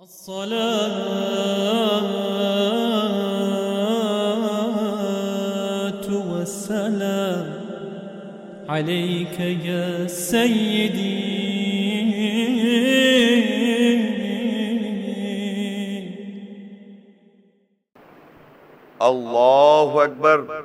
الصلاة والسلام عليك يا سيدي. الله أكبر.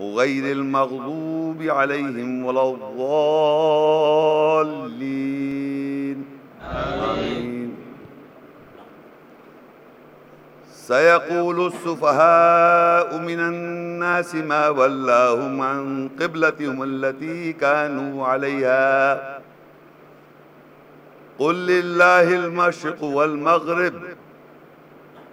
غير المغضوب عليهم ولا الضالين. آمين. سيقول السفهاء من الناس ما ولاهم عن قبلتهم التي كانوا عليها. قل لله المشرق والمغرب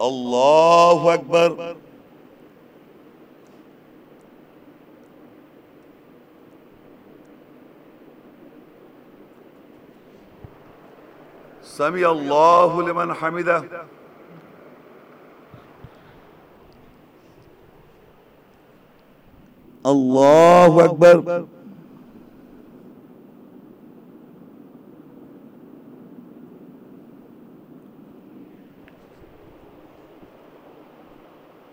الله أكبر. سمع الله لمن حمده. الله أكبر.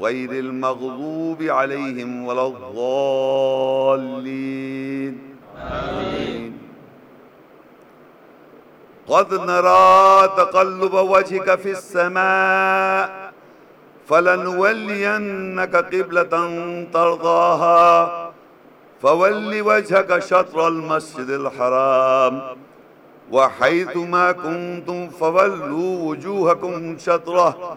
غير المغضوب عليهم ولا الضالين. آمين. قد نرى تقلب وجهك في السماء فلنولينك قبلة ترضاها فول وجهك شطر المسجد الحرام وحيث ما كنتم فولوا وجوهكم شطره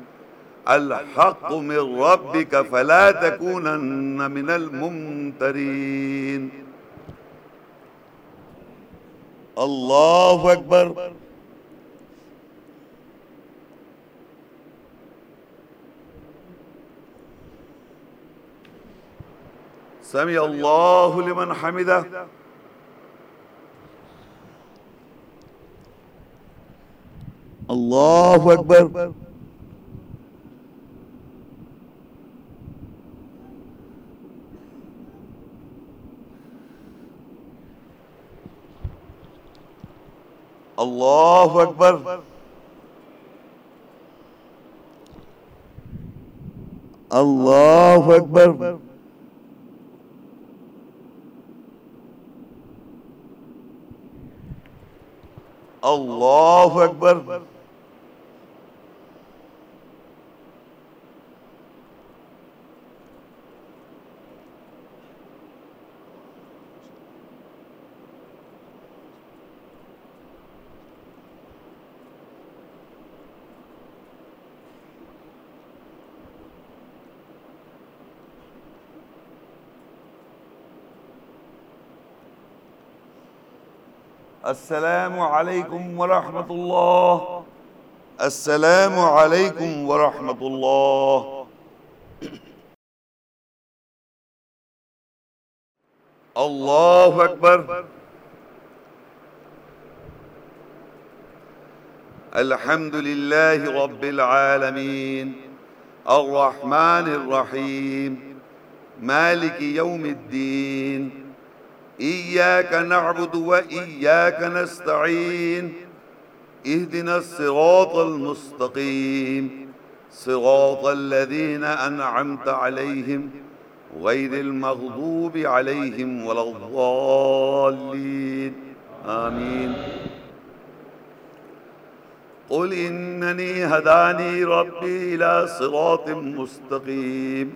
الحق من ربك فلا تكونن من الممترين. الله أكبر. سمع الله لمن حمده. الله أكبر. الله أكبر الله أكبر. الله أكبر. السلام عليكم ورحمة الله. السلام عليكم ورحمة الله. الله أكبر. الحمد لله رب العالمين. الرحمن الرحيم. مالك يوم الدين. إياك نعبد وإياك نستعين. اهدنا الصراط المستقيم. صراط الذين أنعمت عليهم غير المغضوب عليهم ولا الضالين. آمين. قل إنني هداني ربي إلى صراط مستقيم.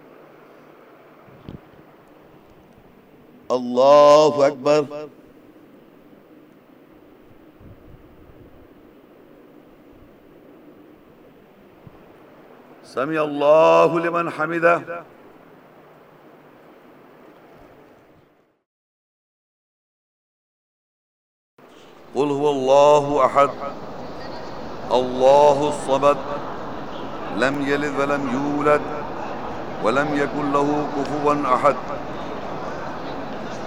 الله أكبر. سمع الله لمن حمده. قل هو الله أحد. الله الصمد. لم يلد ولم يولد ولم يكن له كفوا أحد.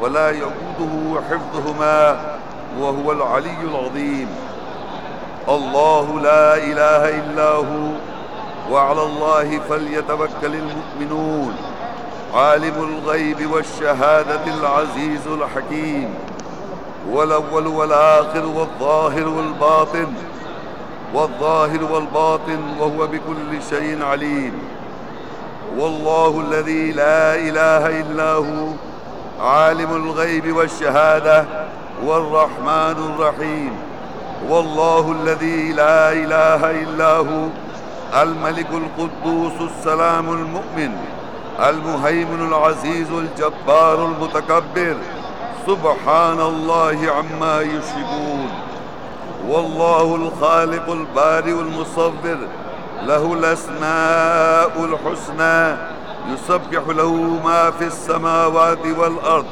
ولا يؤوده حفظهما وهو العلي العظيم. الله لا إله إلا هو وعلى الله فليتوكل المؤمنون. عالم الغيب والشهادة العزيز الحكيم. هو الأول والآخر والظاهر والباطن. والظاهر والباطن وهو بكل شيء عليم. والله الذي لا إله إلا هو عالم الغيب والشهادة والرحمن الرحيم. والله الذي لا إله إلا هو الملك القدوس السلام المؤمن المهيمن العزيز الجبار المتكبر. سبحان الله عما يشركون. والله الخالق البارئ المصور له الأسماء الحسنى. يسبح له ما في السماوات والأرض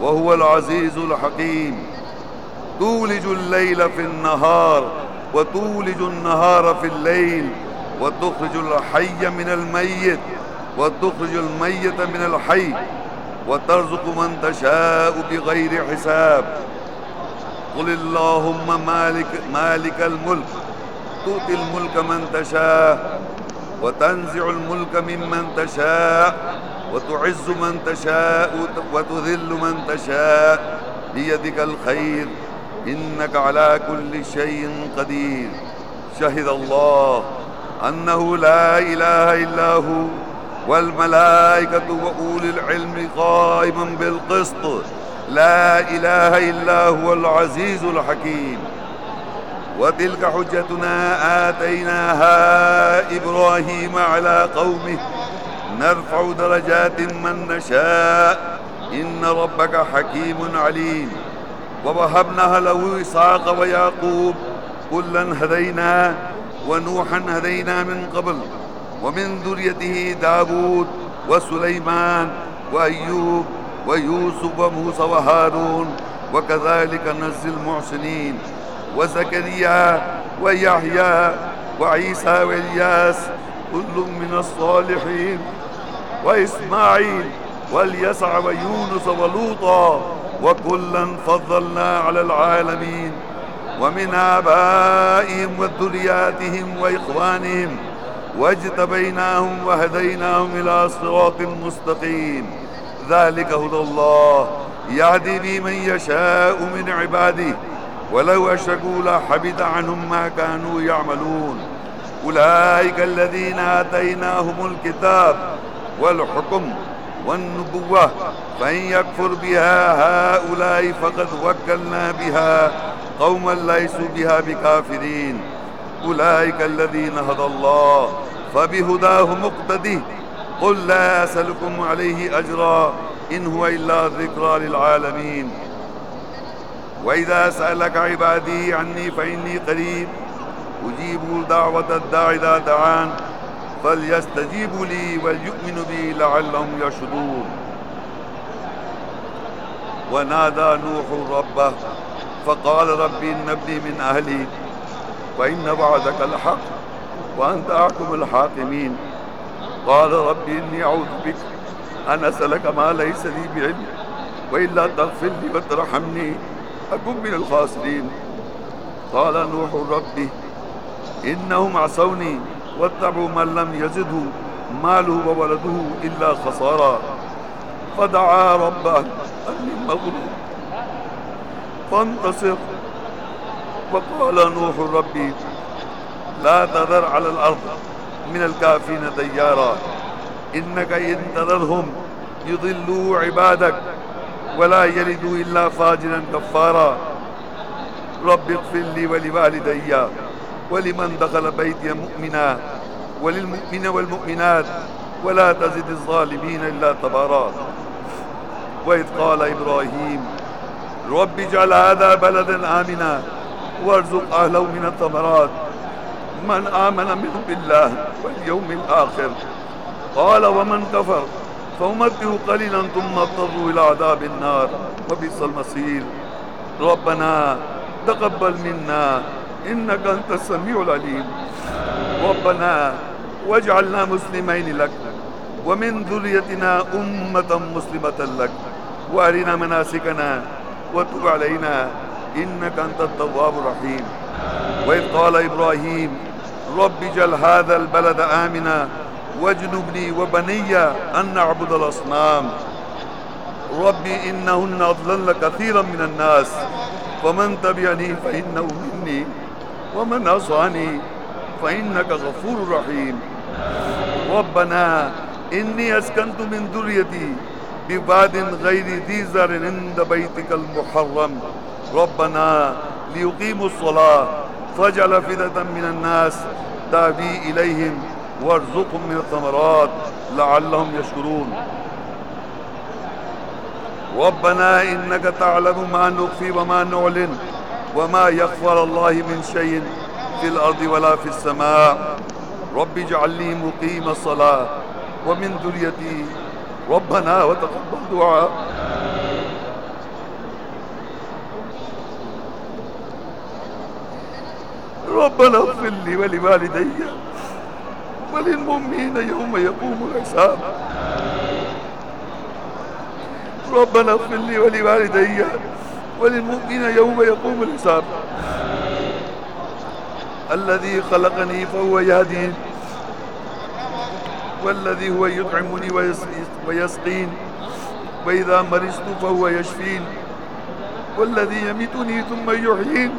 وهو العزيز الحكيم. تولج الليل في النهار وتولج النهار في الليل وتخرج الحي من الميت وتخرج الميت من الحي وترزق من تشاء بغير حساب. قل اللهم مالك, مالك الملك تؤتي الملك من تشاء وتنزع الملك ممن تشاء وتعز من تشاء وتذل من تشاء. بيدك الخير إنك على كل شيء قدير. شهد الله أنه لا إله إلا هو والملائكة وأولي العلم قائما بالقسط. لا إله إلا هو العزيز الحكيم. وتلك حجتنا آتيناها إبراهيم على قومه. نرفع درجات من نشاء. إن ربك حكيم عليم. ووهبنا له إسحاق ويعقوب. كلا هدينا ونوحا هدينا من قبل. ومن ذريته داود وسليمان وأيوب ويوسف وموسى وهارون. وكذلك نزل المحسنين. وزكريا ويحيى وعيسى والياس كل من الصالحين وإسماعيل واليسع ويونس ولوطا وكلا فضلنا على العالمين ومن آبائهم وذرياتهم وإخوانهم واجتبيناهم وهديناهم إلى صراط مستقيم. ذلك هدى الله يهدي به من يشاء من عباده ولو أشركوا لحبط عنهم ما كانوا يعملون. أولئك الذين آتيناهم الكتاب والحكم والنبوة فإن يكفر بها هؤلاء فقد وكلنا بها قوما ليسوا بها بكافرين. أولئك الذين هدى الله فبهداه مقتده. قل لا أسألكم عليه أجرا إن هو إلا ذكرى للعالمين. وإذا سألك عبادي عني فإني قريب أجيب دعوة الداع إذا دعان فليستجيبوا لي وليؤمنوا بي لعلهم يشهدون ونادى نوح ربه فقال ربي إن ابني من أهلي وإن وعدك الحق وأنت أحكم الحاكمين. قال ربي إني أعوذ بك أن أسألك ما ليس لي بعلم وإلا تغفر لي وترحمني. أكن من الخاسرين. قال نوح ربي إنهم عصوني واتبعوا من لم يزده ماله وولده إلا خسارا. فدعا ربه أني مغلوب فانتصر. وقال نوح ربي لا تذر على الأرض من الكافين ديارا. إنك إن تذرهم يضلوا عبادك. ولا يلدوا إلا فاجرا كفارا. رب اغفر لي ولوالدي ولمن دخل بيتي مؤمنا وللمؤمن والمؤمنات ولا تزد الظالمين إلا تبارا. وإذ قال إبراهيم رب اجعل هذا بلدا آمنا وارزق أهله من الثمرات. من آمن منهم بالله واليوم الآخر قال ومن كفر فأمته قليلا ثم اضطروا إلى عذاب النار. وبئس المصير. ربنا تقبل منا. إنك أنت السميع العليم. ربنا واجعلنا مسلمين لك. ومن ذريتنا أمة مسلمة لك. وأرنا مناسكنا. وتب علينا. إنك أنت التواب الرحيم. وإذ قال إبراهيم رب اجعل هذا البلد آمنا. واجنبني وبني أن نعبد الأصنام. ربي إنهن أضلل كثيرا من الناس. فمن تبعني فإنه مني ومن عصاني فإنك غفور رحيم. ربنا إني أسكنت من ذريتي بباد غير ذي زر عند بيتك المحرم. ربنا ليقيموا الصلاة فاجعل فدة من الناس تهدي إليهم. وارزقهم من الثمرات لعلهم يشكرون. ربنا إنك تعلم ما نخفي وما نعلن وما يخفى الله من شيء في الأرض ولا في السماء. رب اجعل لي مقيم الصلاة ومن ذريتي. ربنا وتقبل دعاء. ربنا اغفر لي ولوالدي. وللمؤمنين يوم يقوم الحساب. ربنا اغفر لي ولوالدي وللمؤمنين يوم يقوم الحساب. الذي خلقني فهو يهدين والذي هو يطعمني ويسقين وإذا مرضت فهو يشفين والذي يميتني ثم يحيين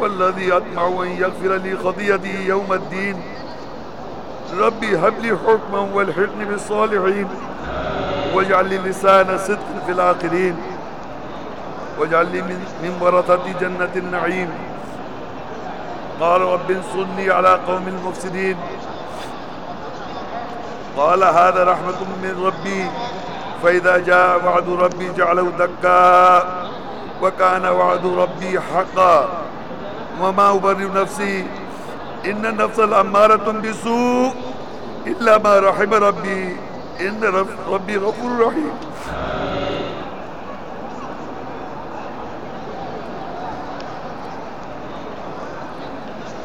والذي أطمع أن يغفر لي خطيئتي يوم الدين ربي هب لي حكما والحقني بالصالحين. واجعل لي لسان صدق في الآخرين. واجعل لي من, من ورثة جنة النعيم. قال رب انصرني على قوم المفسدين. قال هذا رحمة من ربي. فإذا جاء وعد ربي جعله دكا. وكان وعد ربي حقا. وما أبرر نفسي إن النفس الأمارة بسوء إلا ما رحم ربي. إن ربي غفور رحيم.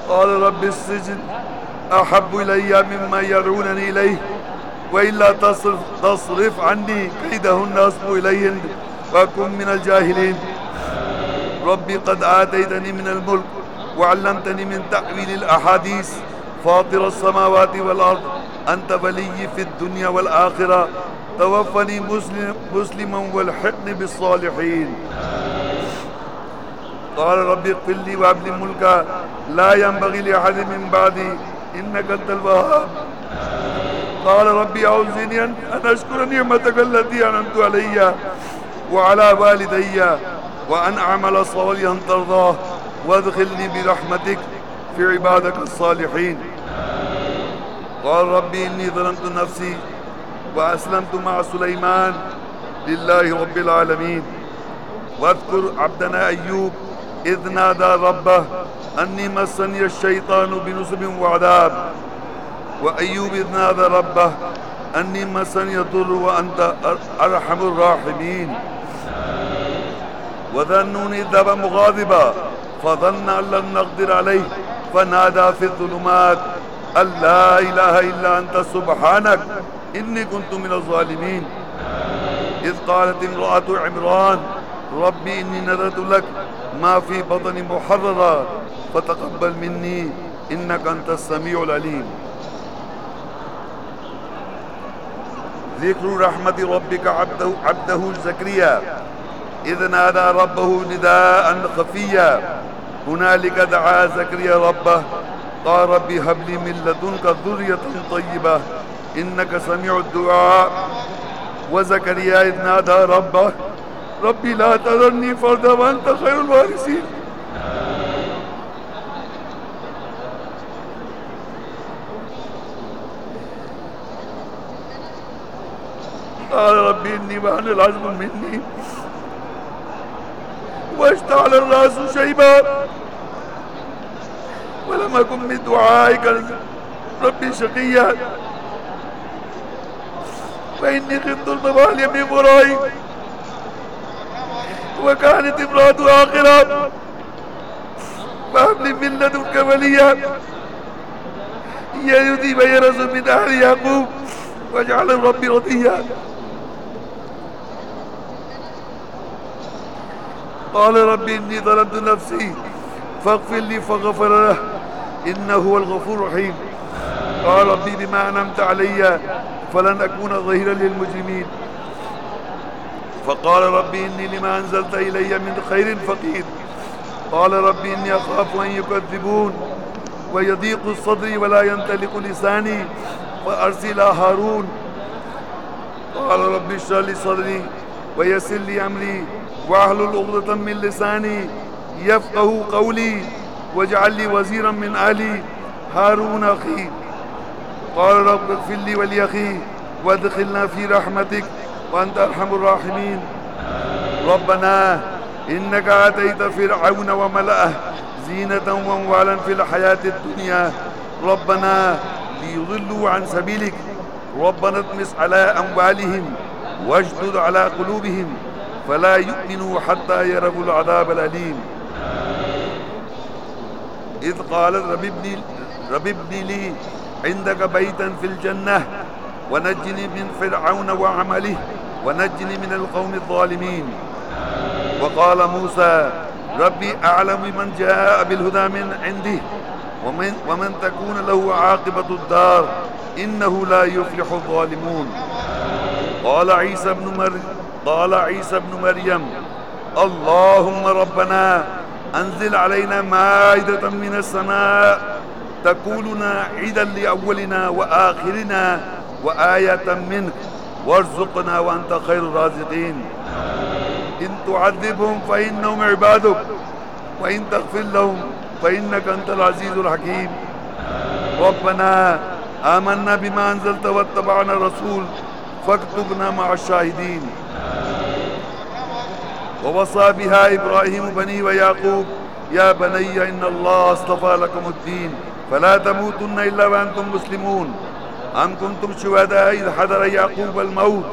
قال رب السجن أحب إلي مما يدعونني إليه وإلا تصرف, تصرف عني كيدهن أصب إليهن وأكون من الجاهلين. ربي قد آتيتني من الملك وعلمتني من تأويل الأحاديث. فاطر السماوات والأرض أنت ولي في الدنيا والآخرة. توفني مسلم مسلما والحقني بالصالحين. قال ربي اغفر لي لي ملكا. لا ينبغي لأحد من بعدي. إنك أنت الوهاب. قال ربي أعوذني أن أشكر نعمتك التي أنعمت علي وعلى والدي وأن أعمل صالحا ترضاه. وادخلني برحمتك في عبادك الصالحين. قال ربي إني ظلمت نفسي وأسلمت مع سليمان لله رب العالمين. واذكر عبدنا أيوب إذ نادى ربه أني مسني الشيطان بنصب وعذاب. وأيوب إذ نادى ربه أني مسني الضر وأنت أرحم الراحمين. وذنون إذ ذهب مغاضبا فظن أن لن نقدر عليه فنادى في الظلمات أن لا إله إلا أنت سبحانك إني كنت من الظالمين. إذ قالت امرأة عمران ربي إني نذرت لك ما في بطني محررا فتقبل مني إنك أنت السميع العليم. ذكر رحمة ربك عبده, عبده زكريا إذ نادى ربه نداء خفيا. هنالك دعا زكريا ربه قال ربي هب لي من لدنك ذرية طيبة إنك سميع الدعاء. وزكريا إذ نادى ربه ربي لا تذرني فردا وأنت خير الوارثين. قال ربي إني وهن العزم مني. واشتعل الرأس شيبا ولم أكن من دعائك. ربي شقيا. فإني خفت الموالي من ورائي وكانت امرأة آخرة. فهب لي من لدنك وليا. يدي ويرز من أهل يعقوب. واجعل ربي رضيا. قال ربي إني ظلمت نفسي فاغفر لي فغفر له. إنه هو الغفور الرحيم. قال ربي بما أنمت علي فلن أكون ظهيرا للمجرمين. فقال ربي إني لما أنزلت إلي من خير فقير. قال ربي إني أخاف أن يكذبون ويضيق الصدر ولا ينطلق لساني فأرسل هارون. قال ربي اشرح لي صدري ويسر لي أمري. واحلل عقدة من لساني يفقه قولي واجعل لي وزيرا من أهلي هارون أخي. قال رب اغفر لي ولأخي وادخلنا في رحمتك وأنت أرحم الراحمين. ربنا إنك آتيت فرعون وملأه زينة وأموالا في الحياة الدنيا. ربنا ليضلوا عن سبيلك. ربنا اطمس على أموالهم واشدد على قلوبهم. فلا يؤمنوا حتى يروا العذاب الأليم. إذ قال رب ابن, رب ابن لي عندك بيتا في الجنة ونجني من فرعون وعمله ونجني من القوم الظالمين. وقال موسى ربي أعلم من جاء بالهدى من عنده ومن, ومن تكون له عاقبة الدار إنه لا يفلح الظالمون. قال عيسى بن مريم قال عيسى بن مريم اللهم ربنا أنزل علينا مائدة من السماء تكوننا عيدا لأولنا وآخرنا وآية منك وارزقنا وأنت خير الرازقين. إن تعذبهم فإنهم عبادك وإن تغفر لهم فإنك أنت العزيز الحكيم. ربنا آمنا بما أنزلت واتبعنا الرسول فاكتبنا مع الشاهدين. ووصى بها إبراهيم بني ويعقوب يا بني إن الله اصطفى لكم الدين فلا تموتن إلا وأنتم مسلمون. أم كنتم شهداء إذ حضر يعقوب الموت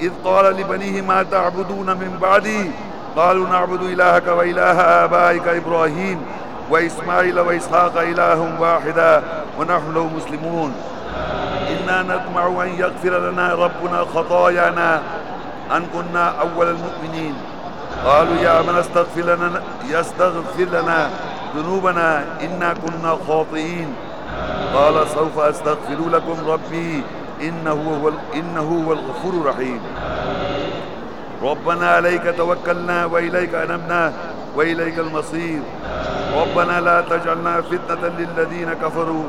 إذ قال لبنيه ما تعبدون من بعدي؟ قالوا نعبد إلهك وإله آبائك إبراهيم وإسماعيل وإسحاق إله واحدا ونحن له مسلمون. إنا نطمع أن يغفر لنا ربنا خطايانا أن كنا أول المؤمنين. قالوا يا من استغفر لنا يستغفر لنا ذنوبنا إنا كنا خاطئين. قال سوف أستغفر لكم ربي إنه هو, إنه هو الغفور الرحيم. ربنا عليك توكلنا وإليك أنبنا وإليك المصير. ربنا لا تجعلنا فتنة للذين كفروا.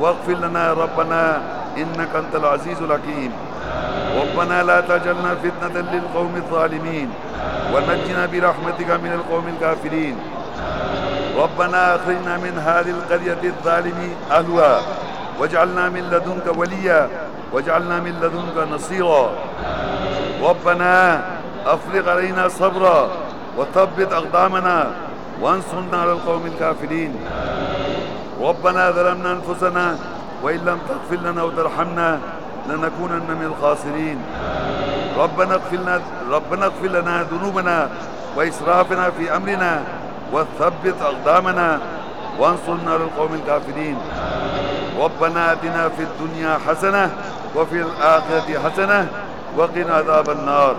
واغفر لنا ربنا إنك أنت العزيز الحكيم. ربنا لا تجعلنا فتنة للقوم الظالمين. ونجنا برحمتك من القوم الكافرين ربنا أخرجنا من هذه القرية الظالم أهلها واجعلنا من لدنك وليا واجعلنا من لدنك نصيرا. ربنا أفرغ علينا صبرا وثبت أقدامنا وانصرنا على القوم الكافرين. ربنا ظلمنا أنفسنا وإن لم تغفر لنا وترحمنا لنكونن من الخاسرين. ربنا اغفر لنا ربنا اغفر لنا ذنوبنا وإسرافنا في أمرنا وثبت أقدامنا وانصرنا على القوم الكافرين. ربنا آتنا في الدنيا حسنة وفي الآخرة حسنة وقنا عذاب النار.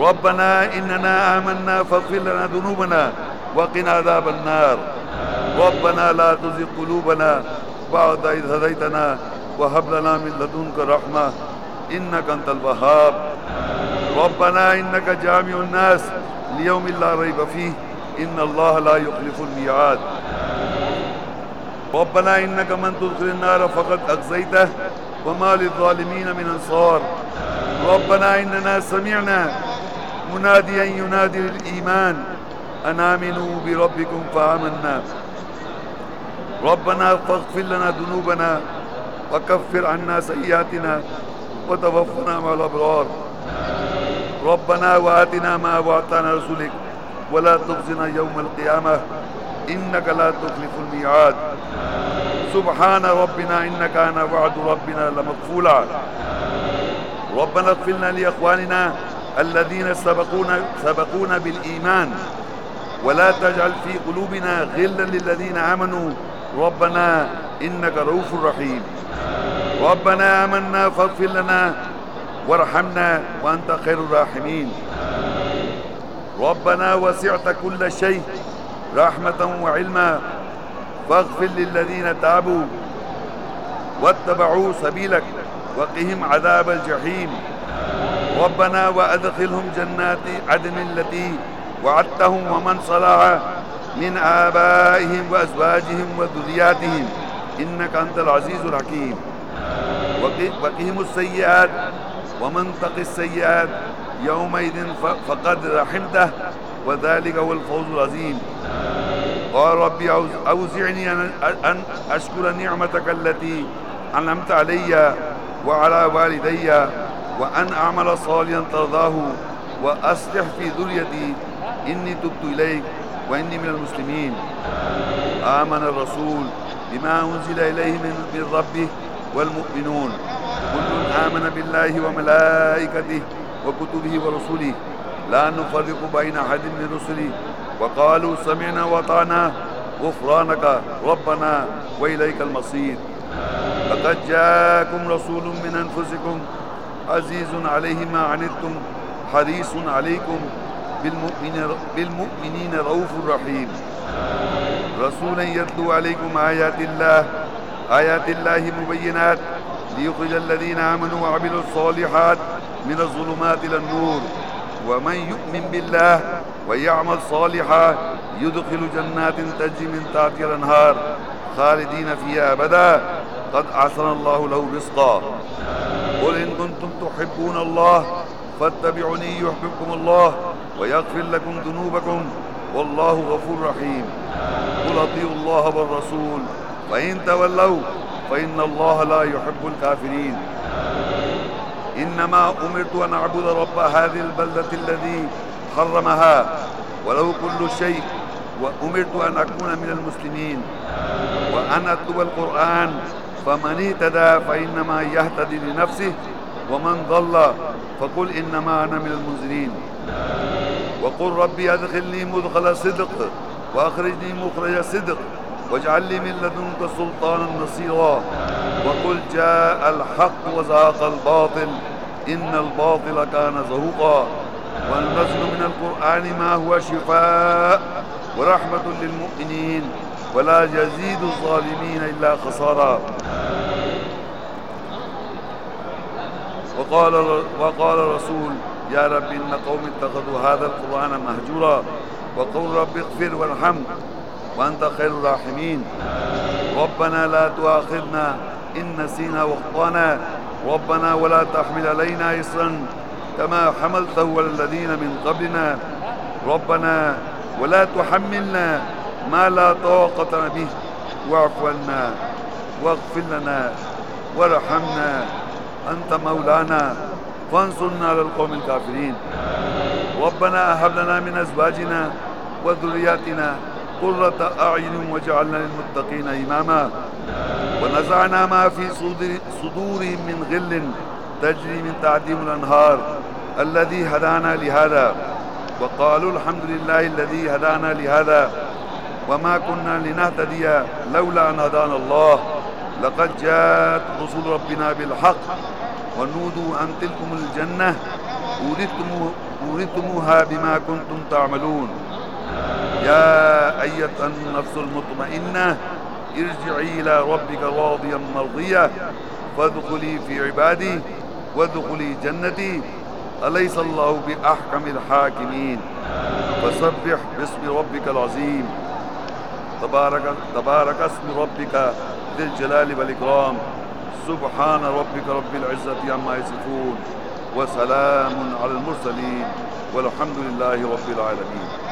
ربنا إننا آمنا فاغفر لنا ذنوبنا وقنا عذاب النار. ربنا لا تزغ قلوبنا بعد إذ هديتنا وهب لنا من لدنك رحمة إنك أنت الوهاب. ربنا إنك جامع الناس ليوم لا ريب فيه. إن الله لا يخلف الميعاد. ربنا إنك من تدخل النار فقد أخزيته وما للظالمين من أنصار. ربنا إننا سمعنا مناديا ينادي للإيمان. أن آمنوا بربكم فآمنا. ربنا فاغفر لنا ذنوبنا وكفر عنا سيئاتنا. وتوفنا مع الأبرار. ربنا وآتنا ما وعدتنا رسولك. ولا تخزنا يوم القيامة. إنك لا تخلف الميعاد. سبحان ربنا إن كان وعد ربنا لمقفولا. ربنا اغفر لنا لإخواننا الذين سبقونا, سبقونا بالإيمان. ولا تجعل في قلوبنا غلا للذين آمنوا. ربنا إنك رؤوف رحيم. ربنا آمنا فاغفر لنا وارحمنا وأنت خير الراحمين. ربنا وسعت كل شيء رحمة وعلما فاغفر للذين تابوا واتبعوا سبيلك وقهم عذاب الجحيم. ربنا وأدخلهم جنات عدن التي وعدتهم ومن صلح من آبائهم وأزواجهم وذرياتهم. إنك أنت العزيز الحكيم. وقهم السيئات ومن تق السيئات يومئذ فقد رحمته وذلك هو الفوز العظيم. قال ربي أوزعني أن أشكر نعمتك التي أنعمت علي وعلى والدي وأن أعمل صالحا ترضاه وأصلح في ذريتي. إني تبت إليك وإني من المسلمين. آمن الرسول بما أنزل إليه من ربه والمؤمنون كل آمن بالله وملائكته وكتبه ورسله. لا نفرق بين أحد من رسله. وقالوا سمعنا وطعنا غفرانك ربنا وإليك المصير. لقد جاءكم رسول من أنفسكم عزيز عليه ما عنتم حريص عليكم بالمؤمنين, بالمؤمنين رؤوف رحيم. رسولا يتلو عليكم آيات الله آيات الله مبينات ليخرج الذين آمنوا وعملوا الصالحات من الظلمات إلى النور. ومن يؤمن بالله ويعمل صالحا يدخل جنات تجري من تحتها الأنهار خالدين فيها أبدا. قد أحسن الله له رزقا. قل إن كنتم تحبون الله فاتبعوني يحببكم الله ويغفر لكم ذنوبكم والله غفور رحيم. قل أطيعوا الله والرسول. فإن تولوا فإن الله لا يحب الكافرين. إنما أمرت أن أعبد رب هذه البلدة الذي حرمها وله كل شيء وأمرت أن أكون من المسلمين. وأن أتلو القرآن فمن اهتدى فإنما يهتدي لنفسه ومن ضل فقل إنما أنا من المنزلين وقل ربي أدخلني مدخل صدق وأخرجني مخرج صدق. واجعل لي من لدنك سلطانا نصيرا. وقل جاء الحق وزهق الباطل. إن الباطل كان زهوقا. وننزل من القرآن ما هو شفاء. ورحمة للمؤمنين. ولا يزيد الظالمين إلا خسارا. وقال وقال الرسول يا رب إن قوم اتخذوا هذا القرآن مهجورا. وقول رب اغفر وارحم. وأنت خير الراحمين. ربنا لا تؤاخذنا إن نسينا وأخطأنا. ربنا ولا تحمل علينا إسرا كما حملته على الذين من قبلنا. ربنا ولا تحملنا ما لا طاقة به. واعف عنا واغفر لنا وارحمنا. أنت مولانا. فانصرنا على القوم الكافرين. ربنا هب لنا من أزواجنا وذرياتنا قرة أعين وجعلنا للمتقين إماما. ونزعنا ما في صدورهم من غل تجري من تحتهم الأنهار الذي هدانا لهذا. وقالوا الحمد لله الذي هدانا لهذا. وما كنا لنهتدي لولا أن هدانا الله. لقد جاءت رسل ربنا بالحق ونودوا أن تلكم الجنة. أورثتموها بما كنتم تعملون. يا أيتها النفس المطمئنة ارجعي إلى ربك راضيا مرضية. فادخلي في عبادي وادخلي جنتي. أليس الله بأحكم الحاكمين؟ فسبح باسم ربك العظيم. تبارك, تبارك اسم ربك ذي الجلال والإكرام. سبحان ربك رب العزة عما يصفون. وسلام على المرسلين. والحمد لله رب العالمين.